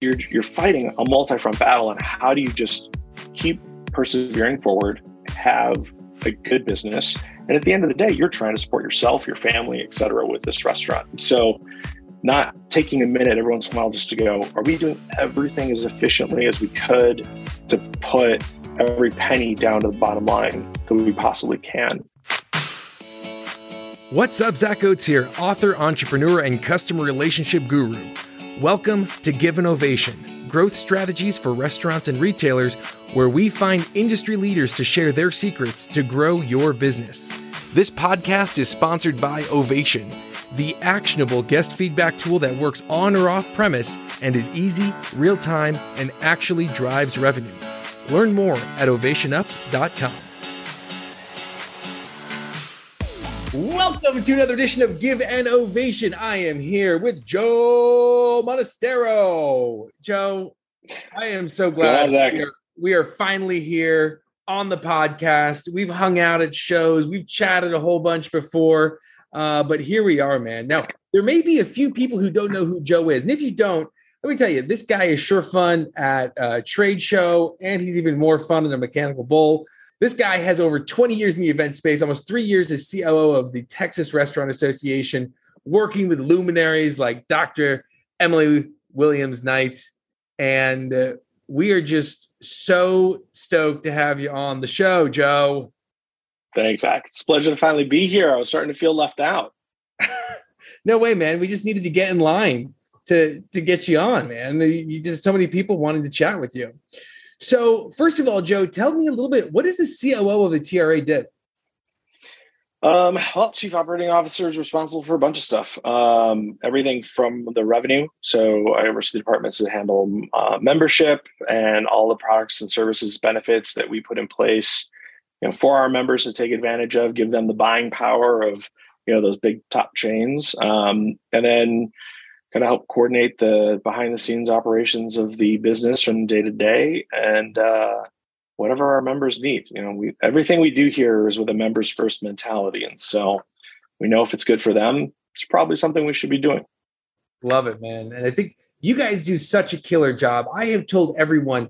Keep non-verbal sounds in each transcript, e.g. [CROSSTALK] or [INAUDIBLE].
you're you're fighting a multi-front battle and how do you just keep persevering forward have a good business? And at the end of the day you're trying to support yourself your family et cetera with this restaurant. So not taking a minute every once in a while just to go are we doing everything as efficiently as we could to put every penny down to the bottom line that we possibly can? What's up, Zack Oates here, author, entrepreneur, and customer relationship guru. Welcome to Give an Ovation, growth strategies for restaurants and retailers, where we find industry leaders to share their secrets to grow your business. This podcast is sponsored by Ovation, the actionable guest feedback tool that works on or off premise and is easy, real time, and actually drives revenue. Learn more at ovationup.com. Welcome to another edition of Give an Ovation. I am here with Joe Monastero. Joe, I am so glad on, we, are, we are finally here on the podcast. We've hung out at shows, we've chatted a whole bunch before, uh, but here we are, man. Now, there may be a few people who don't know who Joe is. And if you don't, let me tell you, this guy is sure fun at a trade show, and he's even more fun in a mechanical bull. This guy has over 20 years in the event space, almost three years as COO of the Texas Restaurant Association, working with luminaries like Dr. Emily Williams Knight. And uh, we are just so stoked to have you on the show, Joe. Thanks, Zack. It's a pleasure to finally be here. I was starting to feel left out. [LAUGHS] no way, man. We just needed to get in line to to get you on, man. You just so many people wanted to chat with you. So, first of all, Joe, tell me a little bit. What does the COO of the TRA do? Um, well, chief operating officer is responsible for a bunch of stuff. Um, everything from the revenue. So I oversee the departments that handle uh, membership and all the products and services benefits that we put in place, you know, for our members to take advantage of, give them the buying power of, you know, those big top chains. Um, and then kind of help coordinate the behind the scenes operations of the business from day to day and uh, whatever our members need. You know, we everything we do here is with a members first mentality, and so we know if it's good for them, it's probably something we should be doing. Love it, man, and I think you guys do such a killer job. I have told everyone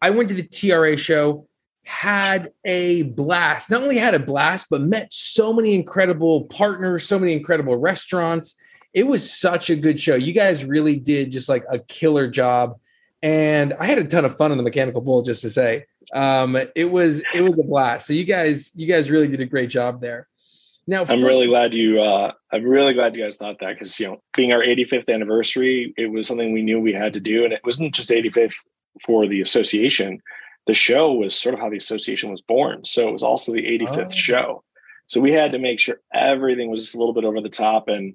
I went to the TRA show, had a blast. Not only had a blast, but met so many incredible partners, so many incredible restaurants it was such a good show. You guys really did just like a killer job. And I had a ton of fun on the mechanical bull, just to say. Um, it was it was a blast. So you guys, you guys really did a great job there. Now I'm really glad you uh I'm really glad you guys thought that because you know, being our 85th anniversary, it was something we knew we had to do. And it wasn't just 85th for the association. The show was sort of how the association was born. So it was also the 85th oh. show. So we had to make sure everything was just a little bit over the top and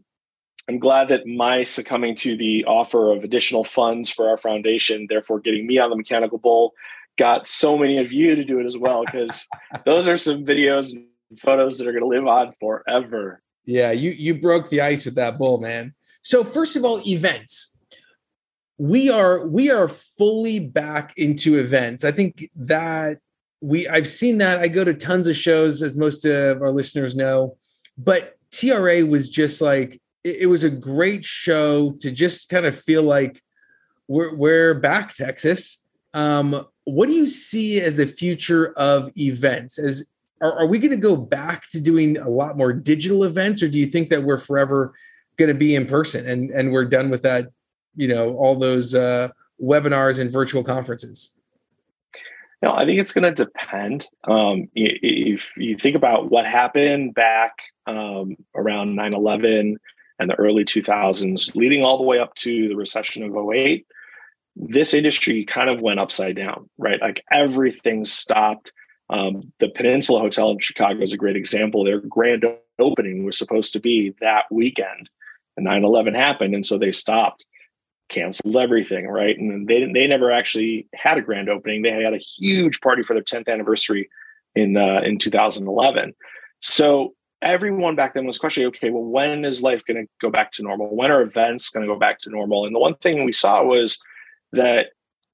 I'm glad that my succumbing to the offer of additional funds for our foundation, therefore getting me on the mechanical bull, got so many of you to do it as well, because [LAUGHS] those are some videos and photos that are going to live on forever. Yeah, you you broke the ice with that bull, man. So first of all, events. We are we are fully back into events. I think that we I've seen that. I go to tons of shows, as most of our listeners know, but TRA was just like it, it was a great show to just kind of feel like we're we're back, Texas. Um, what do you see as the future of events? As are, are we going to go back to doing a lot more digital events, or do you think that we're forever going to be in person and and we're done with that? You know, all those uh, webinars and virtual conferences. No, I think it's going to depend. Um, if you think about what happened back um, around 9 11, and the early 2000s, leading all the way up to the recession of 08, this industry kind of went upside down, right? Like everything stopped. Um, the Peninsula Hotel in Chicago is a great example. Their grand opening was supposed to be that weekend, and 9 11 happened. And so they stopped, canceled everything, right? And they, they never actually had a grand opening. They had a huge party for their 10th anniversary in, uh, in 2011. So everyone back then was questioning, okay, well, when is life going to go back to normal? When are events going to go back to normal? And the one thing we saw was that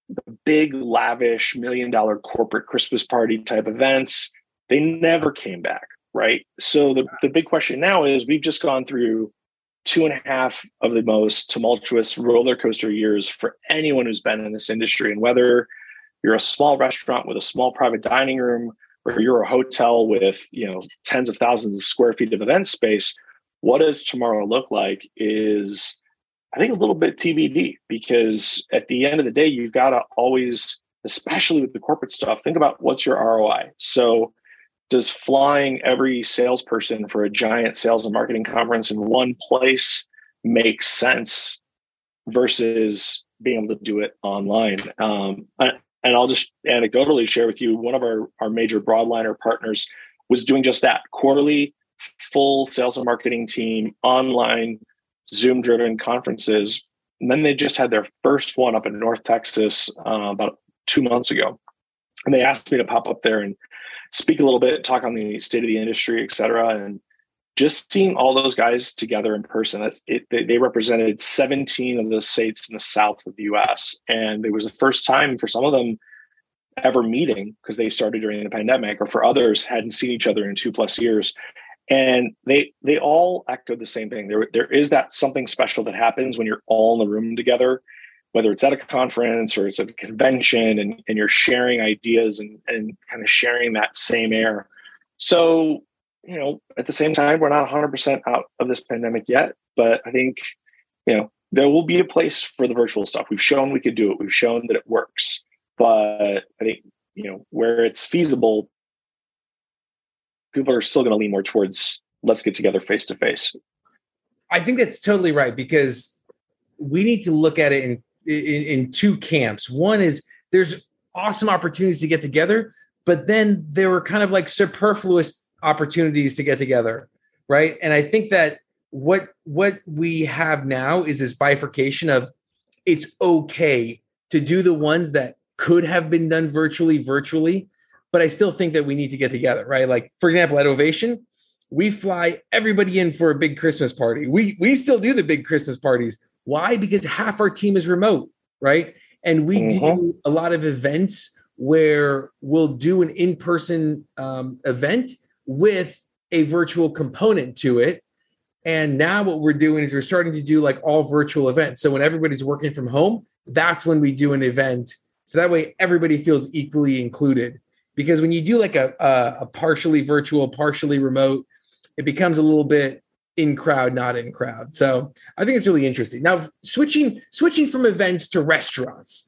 the big, lavish, million dollar corporate Christmas party type events, they never came back, right? So the, the big question now is we've just gone through two and a half of the most tumultuous roller coaster years for anyone who's been in this industry. And whether you're a small restaurant with a small private dining room or you're a hotel with you know tens of thousands of square feet of event space, what does tomorrow look like is I think a little bit TBD because at the end of the day, you've got to always, especially with the corporate stuff, think about what's your ROI. So does flying every salesperson for a giant sales and marketing conference in one place make sense versus being able to do it online? Um, and I'll just anecdotally share with you one of our, our major broadliner partners was doing just that quarterly full sales and marketing team online zoom driven conferences. And then they just had their first one up in north texas uh, about two months ago. And they asked me to pop up there and speak a little bit talk on the state of the industry et cetera. And just seeing all those guys together in person that's it they, represented 17 of the states in the south of the us and it was the first time for some of them ever meeting because they started during the pandemic or for others hadn't seen each other in two plus years. And they they all echoed the same thing. There there is that something special that happens when you're all in the room together whether it's at a conference or it's a convention and, and you're sharing ideas and, and kind of sharing that same air. So you know, at the same time, we're not 100% out of this pandemic yet, but I think, you know, there will be a place for the virtual stuff. We've shown we could do it. We've shown that it works. But I think, you know, where it's feasible, people are still going to lean more towards let's get together face to face. I think that's totally right because we need to look at it in, in, in two camps. One is there's awesome opportunities to get together, but then there were kind of like superfluous opportunities to get together, right? And I think that what what we have now is this bifurcation of it's okay to do the ones that could have been done virtually virtually but i still think that we need to get together right? Like for example at ovation we fly everybody in for a big christmas party. We we still do the big christmas parties. Why? Because half our team is remote right? And we mm-hmm. do a lot of events where we'll do an in-person um, event with a virtual component to it. And now what we're doing is we're starting to do like all virtual events. So when everybody's working from home, that's when we do an event. So that way everybody feels equally included. Because when you do like a, a, a partially virtual, partially remote, it becomes a little bit in crowd, not in crowd. So I think it's really interesting. Now switching switching from events to restaurants,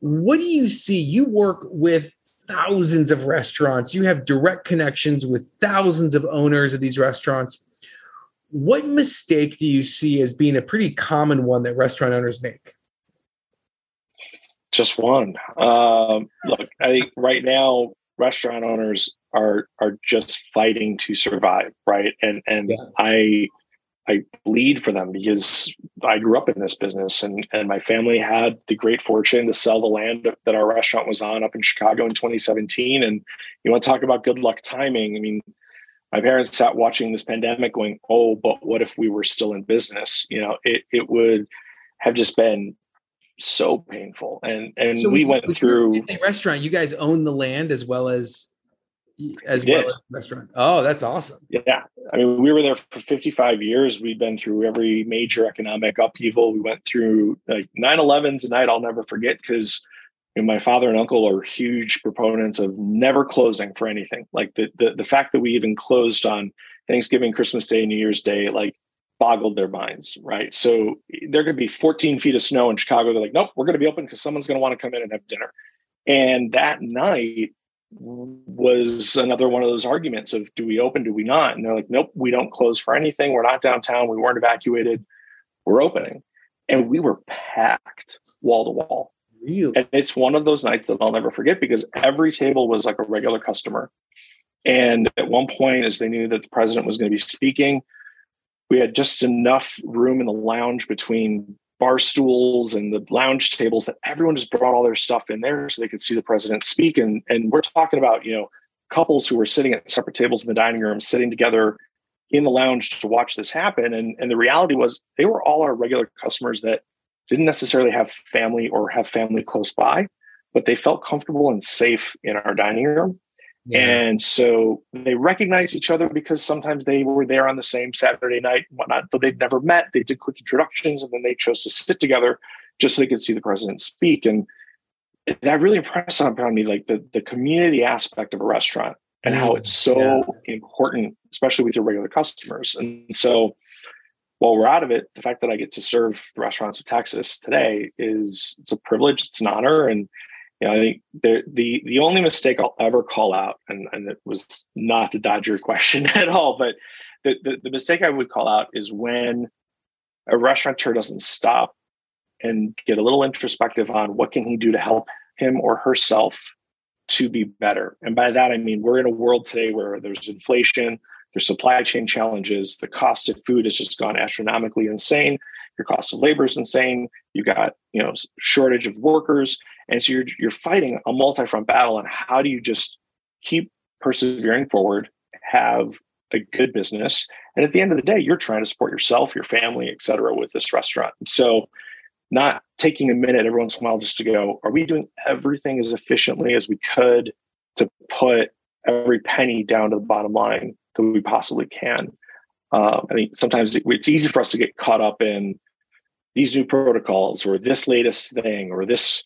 what do you see? You work with thousands of restaurants. You have direct connections with thousands of owners of these restaurants. What mistake do you see as being a pretty common one that restaurant owners make? Just one. Um, look, I think right now restaurant owners are are just fighting to survive, right? And and yeah. I I bleed for them because I grew up in this business and, and my family had the great fortune to sell the land that our restaurant was on up in Chicago in 2017. And you want to talk about good luck timing. I mean, my parents sat watching this pandemic going, Oh, but what if we were still in business? You know, it, it would have just been so painful. And, and so we went through the restaurant, you guys own the land as well as as well as restaurant. Oh, that's awesome. Yeah. I mean, we were there for 55 years. We've been through every major economic upheaval. We went through like 9 11's a night I'll never forget because you know, my father and uncle are huge proponents of never closing for anything. Like the, the, the fact that we even closed on Thanksgiving, Christmas Day, New Year's Day, like boggled their minds, right? So there could be 14 feet of snow in Chicago. They're like, nope, we're going to be open because someone's going to want to come in and have dinner. And that night, was another one of those arguments of do we open, do we not? And they're like, nope, we don't close for anything. We're not downtown. We weren't evacuated. We're opening. And we were packed wall to wall. Really? And it's one of those nights that I'll never forget because every table was like a regular customer. And at one point, as they knew that the president was going to be speaking, we had just enough room in the lounge between bar stools and the lounge tables that everyone just brought all their stuff in there so they could see the president speak. And, and we're talking about, you know, couples who were sitting at separate tables in the dining room, sitting together in the lounge to watch this happen. And, and the reality was they were all our regular customers that didn't necessarily have family or have family close by, but they felt comfortable and safe in our dining room. Yeah. And so they recognize each other because sometimes they were there on the same Saturday night and whatnot, though they'd never met. They did quick introductions and then they chose to sit together just so they could see the president speak. And that really impressed upon me, like the, the community aspect of a restaurant and how mm, it's so yeah. important, especially with your regular customers. And so while we're out of it, the fact that I get to serve the restaurants of Texas today is it's a privilege, it's an honor. And you know, I think the the the only mistake I'll ever call out, and, and it was not to dodge your [LAUGHS] question at all, but the, the, the mistake I would call out is when a restaurateur doesn't stop and get a little introspective on what can he do to help him or herself to be better. And by that I mean we're in a world today where there's inflation, there's supply chain challenges, the cost of food has just gone astronomically insane. Your cost of labor is insane. You got you know shortage of workers, and so you're you're fighting a multi-front battle. And how do you just keep persevering forward, have a good business, and at the end of the day, you're trying to support yourself, your family, et cetera, with this restaurant. so not taking a minute every once in a while just to go, are we doing everything as efficiently as we could to put every penny down to the bottom line that we possibly can? Um, I think sometimes it's easy for us to get caught up in these new protocols or this latest thing or this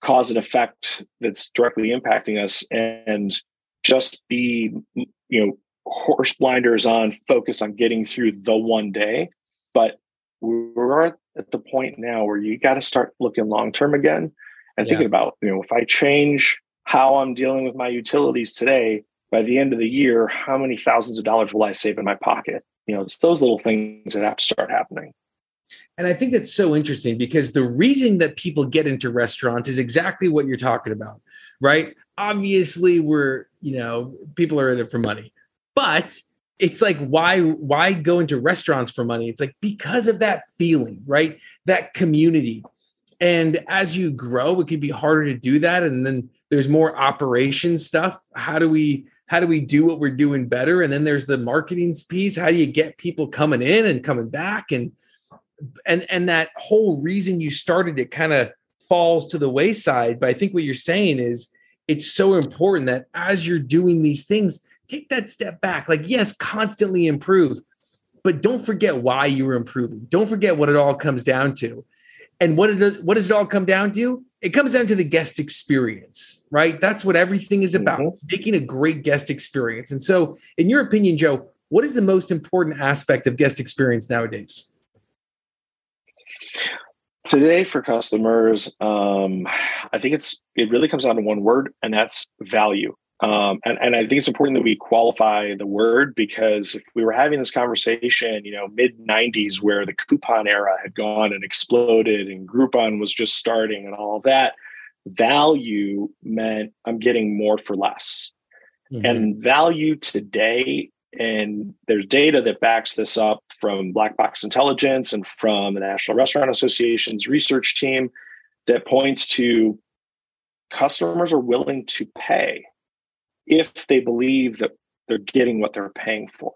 cause and effect that's directly impacting us and just be you know horse blinders on focus on getting through the one day. But we're at the point now where you got to start looking long term again and yeah. thinking about you know if i change how i'm dealing with my utilities today by the end of the year how many thousands of dollars will i save in my pocket? You know it's those little things that have to start happening and I think that's so interesting because the reason that people get into restaurants is exactly what you're talking about, right? Obviously, we're, you know, people are in it for money. But it's like why why go into restaurants for money? It's like because of that feeling, right? That community. And as you grow, it can be harder to do that and then there's more operation stuff. How do we how do we do what we're doing better? And then there's the marketing piece. How do you get people coming in and coming back and and and that whole reason you started it kind of falls to the wayside but i think what you're saying is it's so important that as you're doing these things take that step back. Like yes constantly improve but don't forget why you were improving. Don't forget what it all comes down to. And what it does what does it all come down to? It comes down to the guest experience right? That's what everything is about. Mm-hmm. making a great guest experience. And so in your opinion joe what is the most important aspect of guest experience nowadays Today for customers, um, I think it's it really comes down to one word, and that's value. Um, and, and I think it's important that we qualify the word because if we were having this conversation, you know, mid 90s where the coupon era had gone and exploded and Groupon was just starting and all that, value meant I'm getting more for less. Mm-hmm. And value today and there's data that backs this up from Black Box Intelligence and from the National Restaurant Association's research team that points to customers are willing to pay if they believe that they're getting what they're paying for.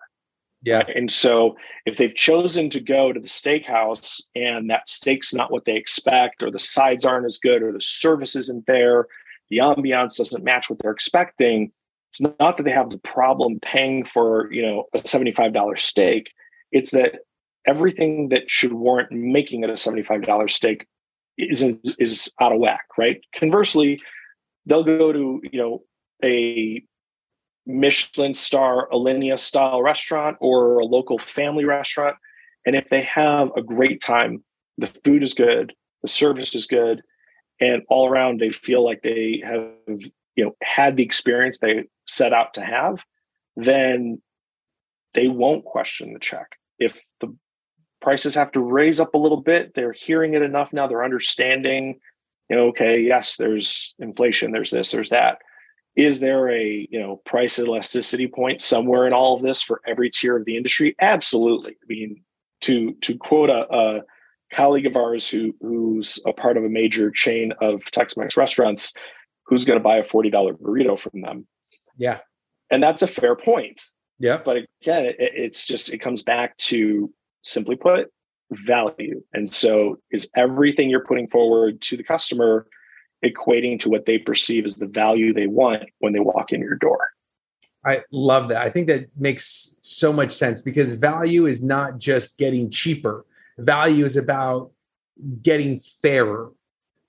Yeah. And so if they've chosen to go to the steakhouse and that steak's not what they expect, or the sides aren't as good, or the service isn't there, the ambiance doesn't match what they're expecting, it's not that they have the problem paying for you know a $75 steak. It's that everything that should warrant making it a $75 steak is is out of whack right? Conversely they'll go to you know a michelin star alinea style restaurant or a local family restaurant and if they have a great time the food is good the service is good and all around they feel like they have you know had the experience they set out to have then they won't question the check. If the prices have to raise up a little bit they're hearing it enough now they're understanding you know okay yes there's inflation there's this there's that. Is there a you know price elasticity point somewhere in all of this for every tier of the industry? Absolutely. I mean to to quote a, a colleague of ours who who's a part of a major chain of tex-mex restaurants who's going to buy a $40 burrito from them? Yeah. And that's a fair point. Yeah. But again, it, it's just, it comes back to simply put, value. And so is everything you're putting forward to the customer equating to what they perceive as the value they want when they walk in your door? I love that. I think that makes so much sense because value is not just getting cheaper. Value is about getting fairer,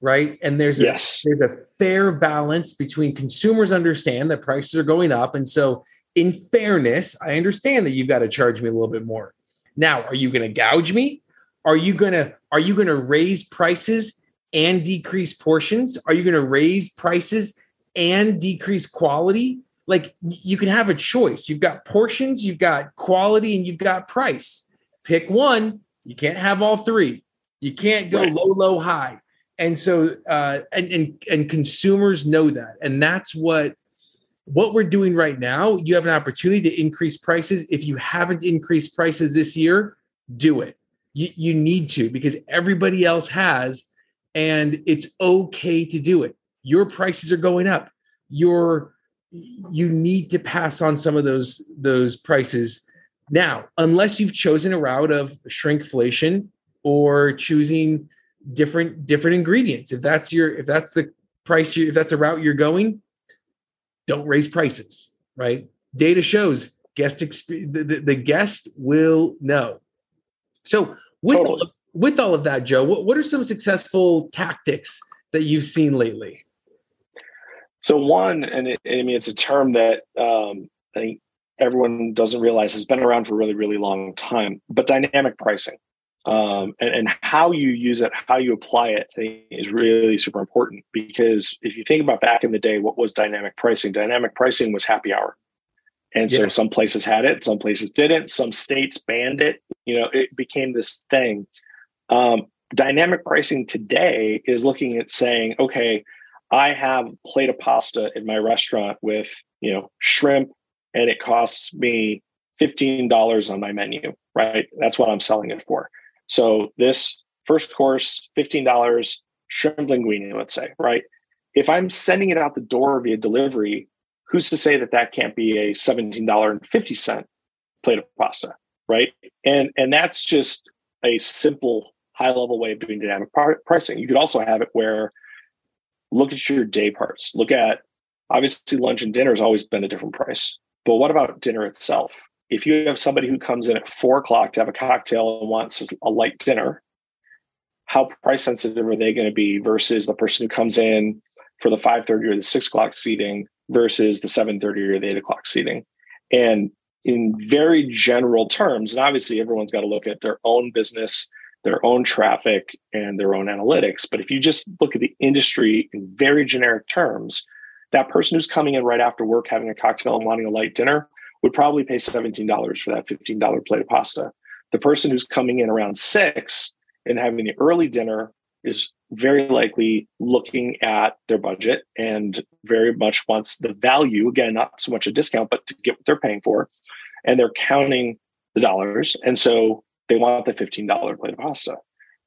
right? And there's yes. a there's a fair balance between consumers understand that prices are going up, and so in fairness, I understand that you've got to charge me a little bit more. Now, are you going to gouge me? Are you going to are you going to raise prices and decrease portions? Are you going to raise prices and decrease quality? Like you can have a choice. You've got portions, you've got quality, and you've got price. Pick one. You can't have all three. You can't go right. low, low, high. And so, uh, and, and and consumers know that, and that's what what we're doing right now. You have an opportunity to increase prices. If you haven't increased prices this year, do it. You you need to because everybody else has, and it's okay to do it. Your prices are going up. Your you need to pass on some of those those prices now, unless you've chosen a route of shrinkflation or choosing different different ingredients. If that's your if that's the price you if that's a route you're going, don't raise prices, right? Data shows guest exp- the, the, the guest will know. So with totally. all of, with all of that, Joe, what, what are some successful tactics that you've seen lately? So one, and it, I mean, it's a term that um, I think everyone doesn't realize has been around for a really, really long time, but dynamic pricing um, and, and, how you use it, how you apply it is really super important because if you think about back in the day, what was dynamic pricing? Dynamic pricing was happy hour. And so yeah. some places had it, some places didn't, some states banned it. You know, it became this thing. Um, dynamic pricing today is looking at saying, okay, I have a plate of pasta in my restaurant with, you know, shrimp, and it costs me $15 on my menu, right? That's what I'm selling it for. So this first course, $15, shrimp linguine, let's say, right? If I'm sending it out the door via delivery, who's to say that that can't be a $17.50 plate of pasta, right? And and that's just a simple high level way of doing dynamic pricing. You could also have it where look at your day parts. Look at obviously lunch and dinner has always been a different price. But what about dinner itself? If you have somebody who comes in at four o'clock to have a cocktail and wants a light dinner, how price sensitive are they going to be versus the person who comes in for the 5.30 or the 6 o'clock seating versus the 7.30 or the 8 o'clock seating? And in very general terms, and obviously everyone's got to look at their own business, their own traffic, and their own analytics. But if you just look at the industry in very generic terms, that person who's coming in right after work having a cocktail and wanting a light dinner would probably pay $17 for that $15 plate of pasta. The person who's coming in around six and having the early dinner is very likely looking at their budget and very much wants the value again not so much a discount but to get what they're paying for. And they're counting the dollars. And so they want the $15 plate of pasta.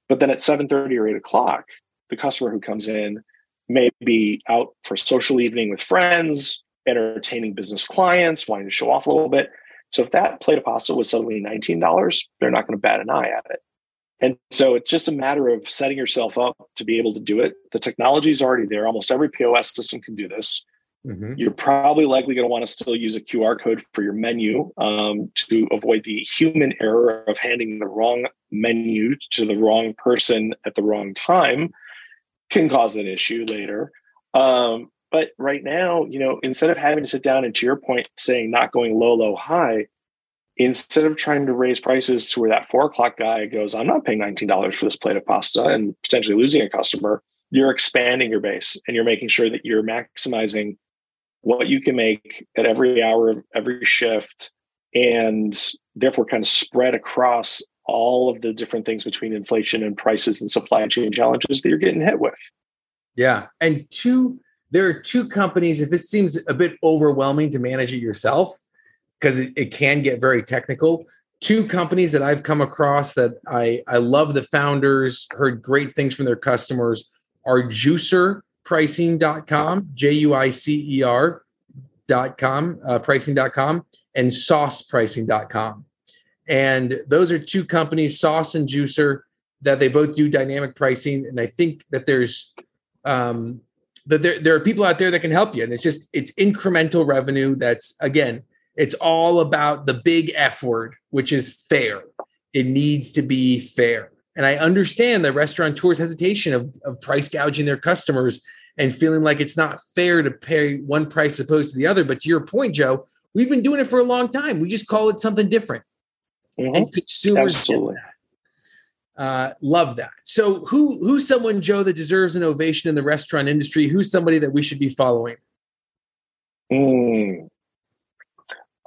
But then at 7.30 or 8 o'clock the customer who comes in may be out for social evening with friends entertaining business clients, wanting to show off a little bit. So if that plate of pasta was suddenly $19, they're not going to bat an eye at it. And so it's just a matter of setting yourself up to be able to do it. The technology is already there. Almost every POS system can do this. Mm-hmm. You're probably likely going to want to still use a QR code for your menu um, to avoid the human error of handing the wrong menu to the wrong person at the wrong time can cause an issue later. Um, but right now, you know, instead of having to sit down and to your point, saying not going low, low, high, instead of trying to raise prices to where that four o'clock guy goes, I'm not paying $19 for this plate of pasta and potentially losing a customer, you're expanding your base and you're making sure that you're maximizing what you can make at every hour of every shift and therefore kind of spread across all of the different things between inflation and prices and supply chain challenges that you're getting hit with. Yeah. And two there are two companies. If this seems a bit overwhelming to manage it yourself, because it, it, can get very technical, two companies that I've come across that I, I love the founders, heard great things from their customers are juicerpricing.com, J U I C E R dot com, uh, pricing.com, and saucepricing.com. And those are two companies, Sauce and Juicer, that they both do dynamic pricing. And I think that there's um, that there, there are people out there that can help you and it's just it's incremental revenue that's again It's all about the big F word, which is fair. It needs to be fair. And I understand the restaurateurs' hesitation of, of price gouging their customers and feeling like it's not fair to pay one price opposed to the other. But to your point, Joe, we've been doing it for a long time. We just call it something different. Mm-hmm. And consumers Absolutely. Uh, love that. So, who who's someone, Joe, that deserves an ovation in the restaurant industry? Who's somebody that we should be following? Mm.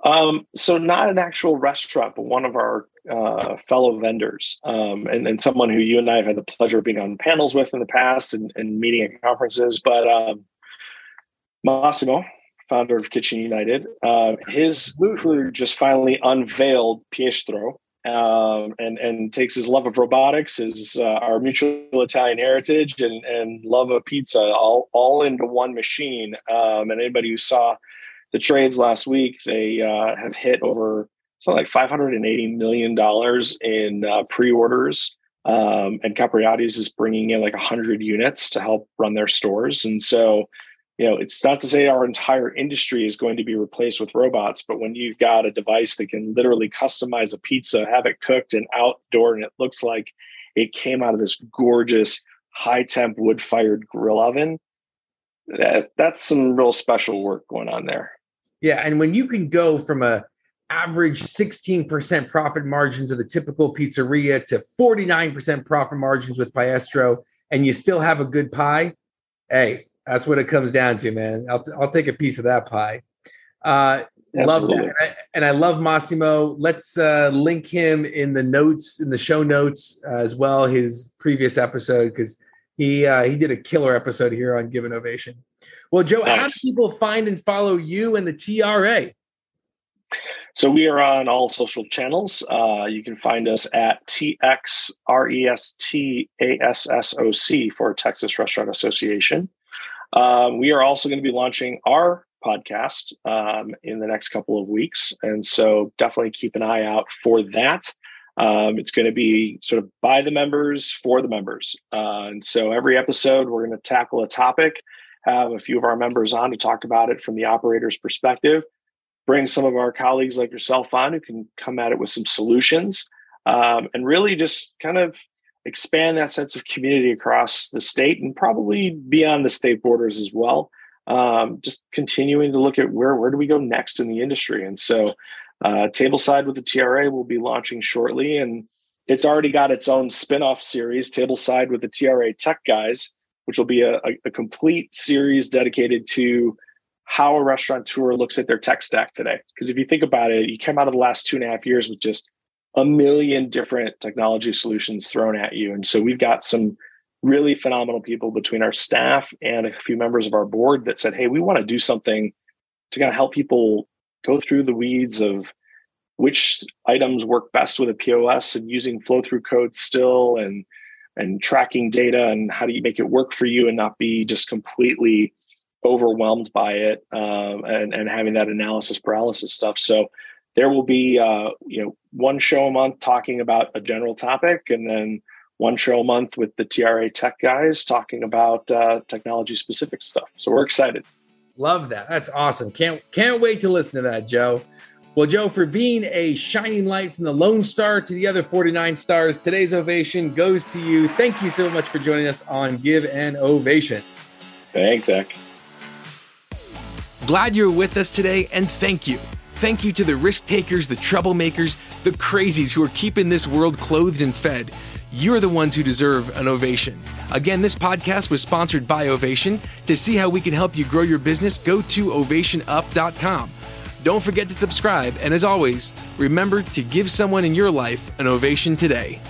Um, so, not an actual restaurant, but one of our uh, fellow vendors, um, and, and someone who you and I have had the pleasure of being on panels with in the past and, and meeting at conferences. But um, Massimo, founder of Kitchen United, uh, his crew just finally unveiled Piestro, um, and and takes his love of robotics, his uh, our mutual Italian heritage, and and love of pizza all all into one machine. Um, and anybody who saw the trades last week, they uh, have hit over something like five hundred and eighty million dollars in uh, pre-orders. Um, and Capriati's is bringing in like hundred units to help run their stores, and so you know, it's not to say our entire industry is going to be replaced with robots, but when you've got a device that can literally customize a pizza, have it cooked and outdoor, and it looks like it came out of this gorgeous high temp wood fired grill oven, that, that's some real special work going on there. Yeah. And when you can go from a average 16% profit margins of the typical pizzeria to 49% profit margins with Piestro, and you still have a good pie, hey, that's what it comes down to, man. I'll, I'll take a piece of that pie. Uh, love that. And I love Massimo. Let's uh, link him in the notes, in the show notes uh, as well, his previous episode, because he uh, he did a killer episode here on Give Ovation. Well, Joe, nice. how do people find and follow you and the TRA? So we are on all social channels. Uh, you can find us at TXRESTASSOC for Texas Restaurant Association. Um, we are also going to be launching our podcast um, in the next couple of weeks. And so definitely keep an eye out for that. Um, it's going to be sort of by the members for the members. Uh, and so every episode, we're going to tackle a topic, have a few of our members on to talk about it from the operator's perspective, bring some of our colleagues like yourself on who can come at it with some solutions, um, and really just kind of expand that sense of community across the state and probably beyond the state borders as well. Um, just continuing to look at where where do we go next in the industry, and so uh, Tableside with the TRA will be launching shortly, and it's already got its own spin-off series, Tableside with the TRA Tech Guys, which will be a, a, complete series dedicated to how a restaurateur looks at their tech stack today. Because if you think about it, you came out of the last two and a half years with just a million different technology solutions thrown at you. And so we've got some really phenomenal people between our staff and a few members of our board that said, hey, we want to do something to kind of help people go through the weeds of which items work best with a POS and using flow through codes still and and tracking data and how do you make it work for you and not be just completely overwhelmed by it uh, and, and having that analysis paralysis stuff. So there will be uh, you know one show a month talking about a general topic and then one show a month with the tra tech guys talking about uh, technology specific stuff. So we're excited. Love that. That's awesome. Can't can't wait to listen to that joe. Well joe for being a shining light from the lone star to the other 49 stars today's ovation goes to you. Thank you so much for joining us on give an ovation. Thanks zack. Glad you're with us today and thank you Thank you to the risk takers, the troublemakers, the crazies who are keeping this world clothed and fed. You're the ones who deserve an ovation. Again, this podcast was sponsored by Ovation. To see how we can help you grow your business, go to ovationup.com. Don't forget to subscribe, and as always, remember to give someone in your life an ovation today.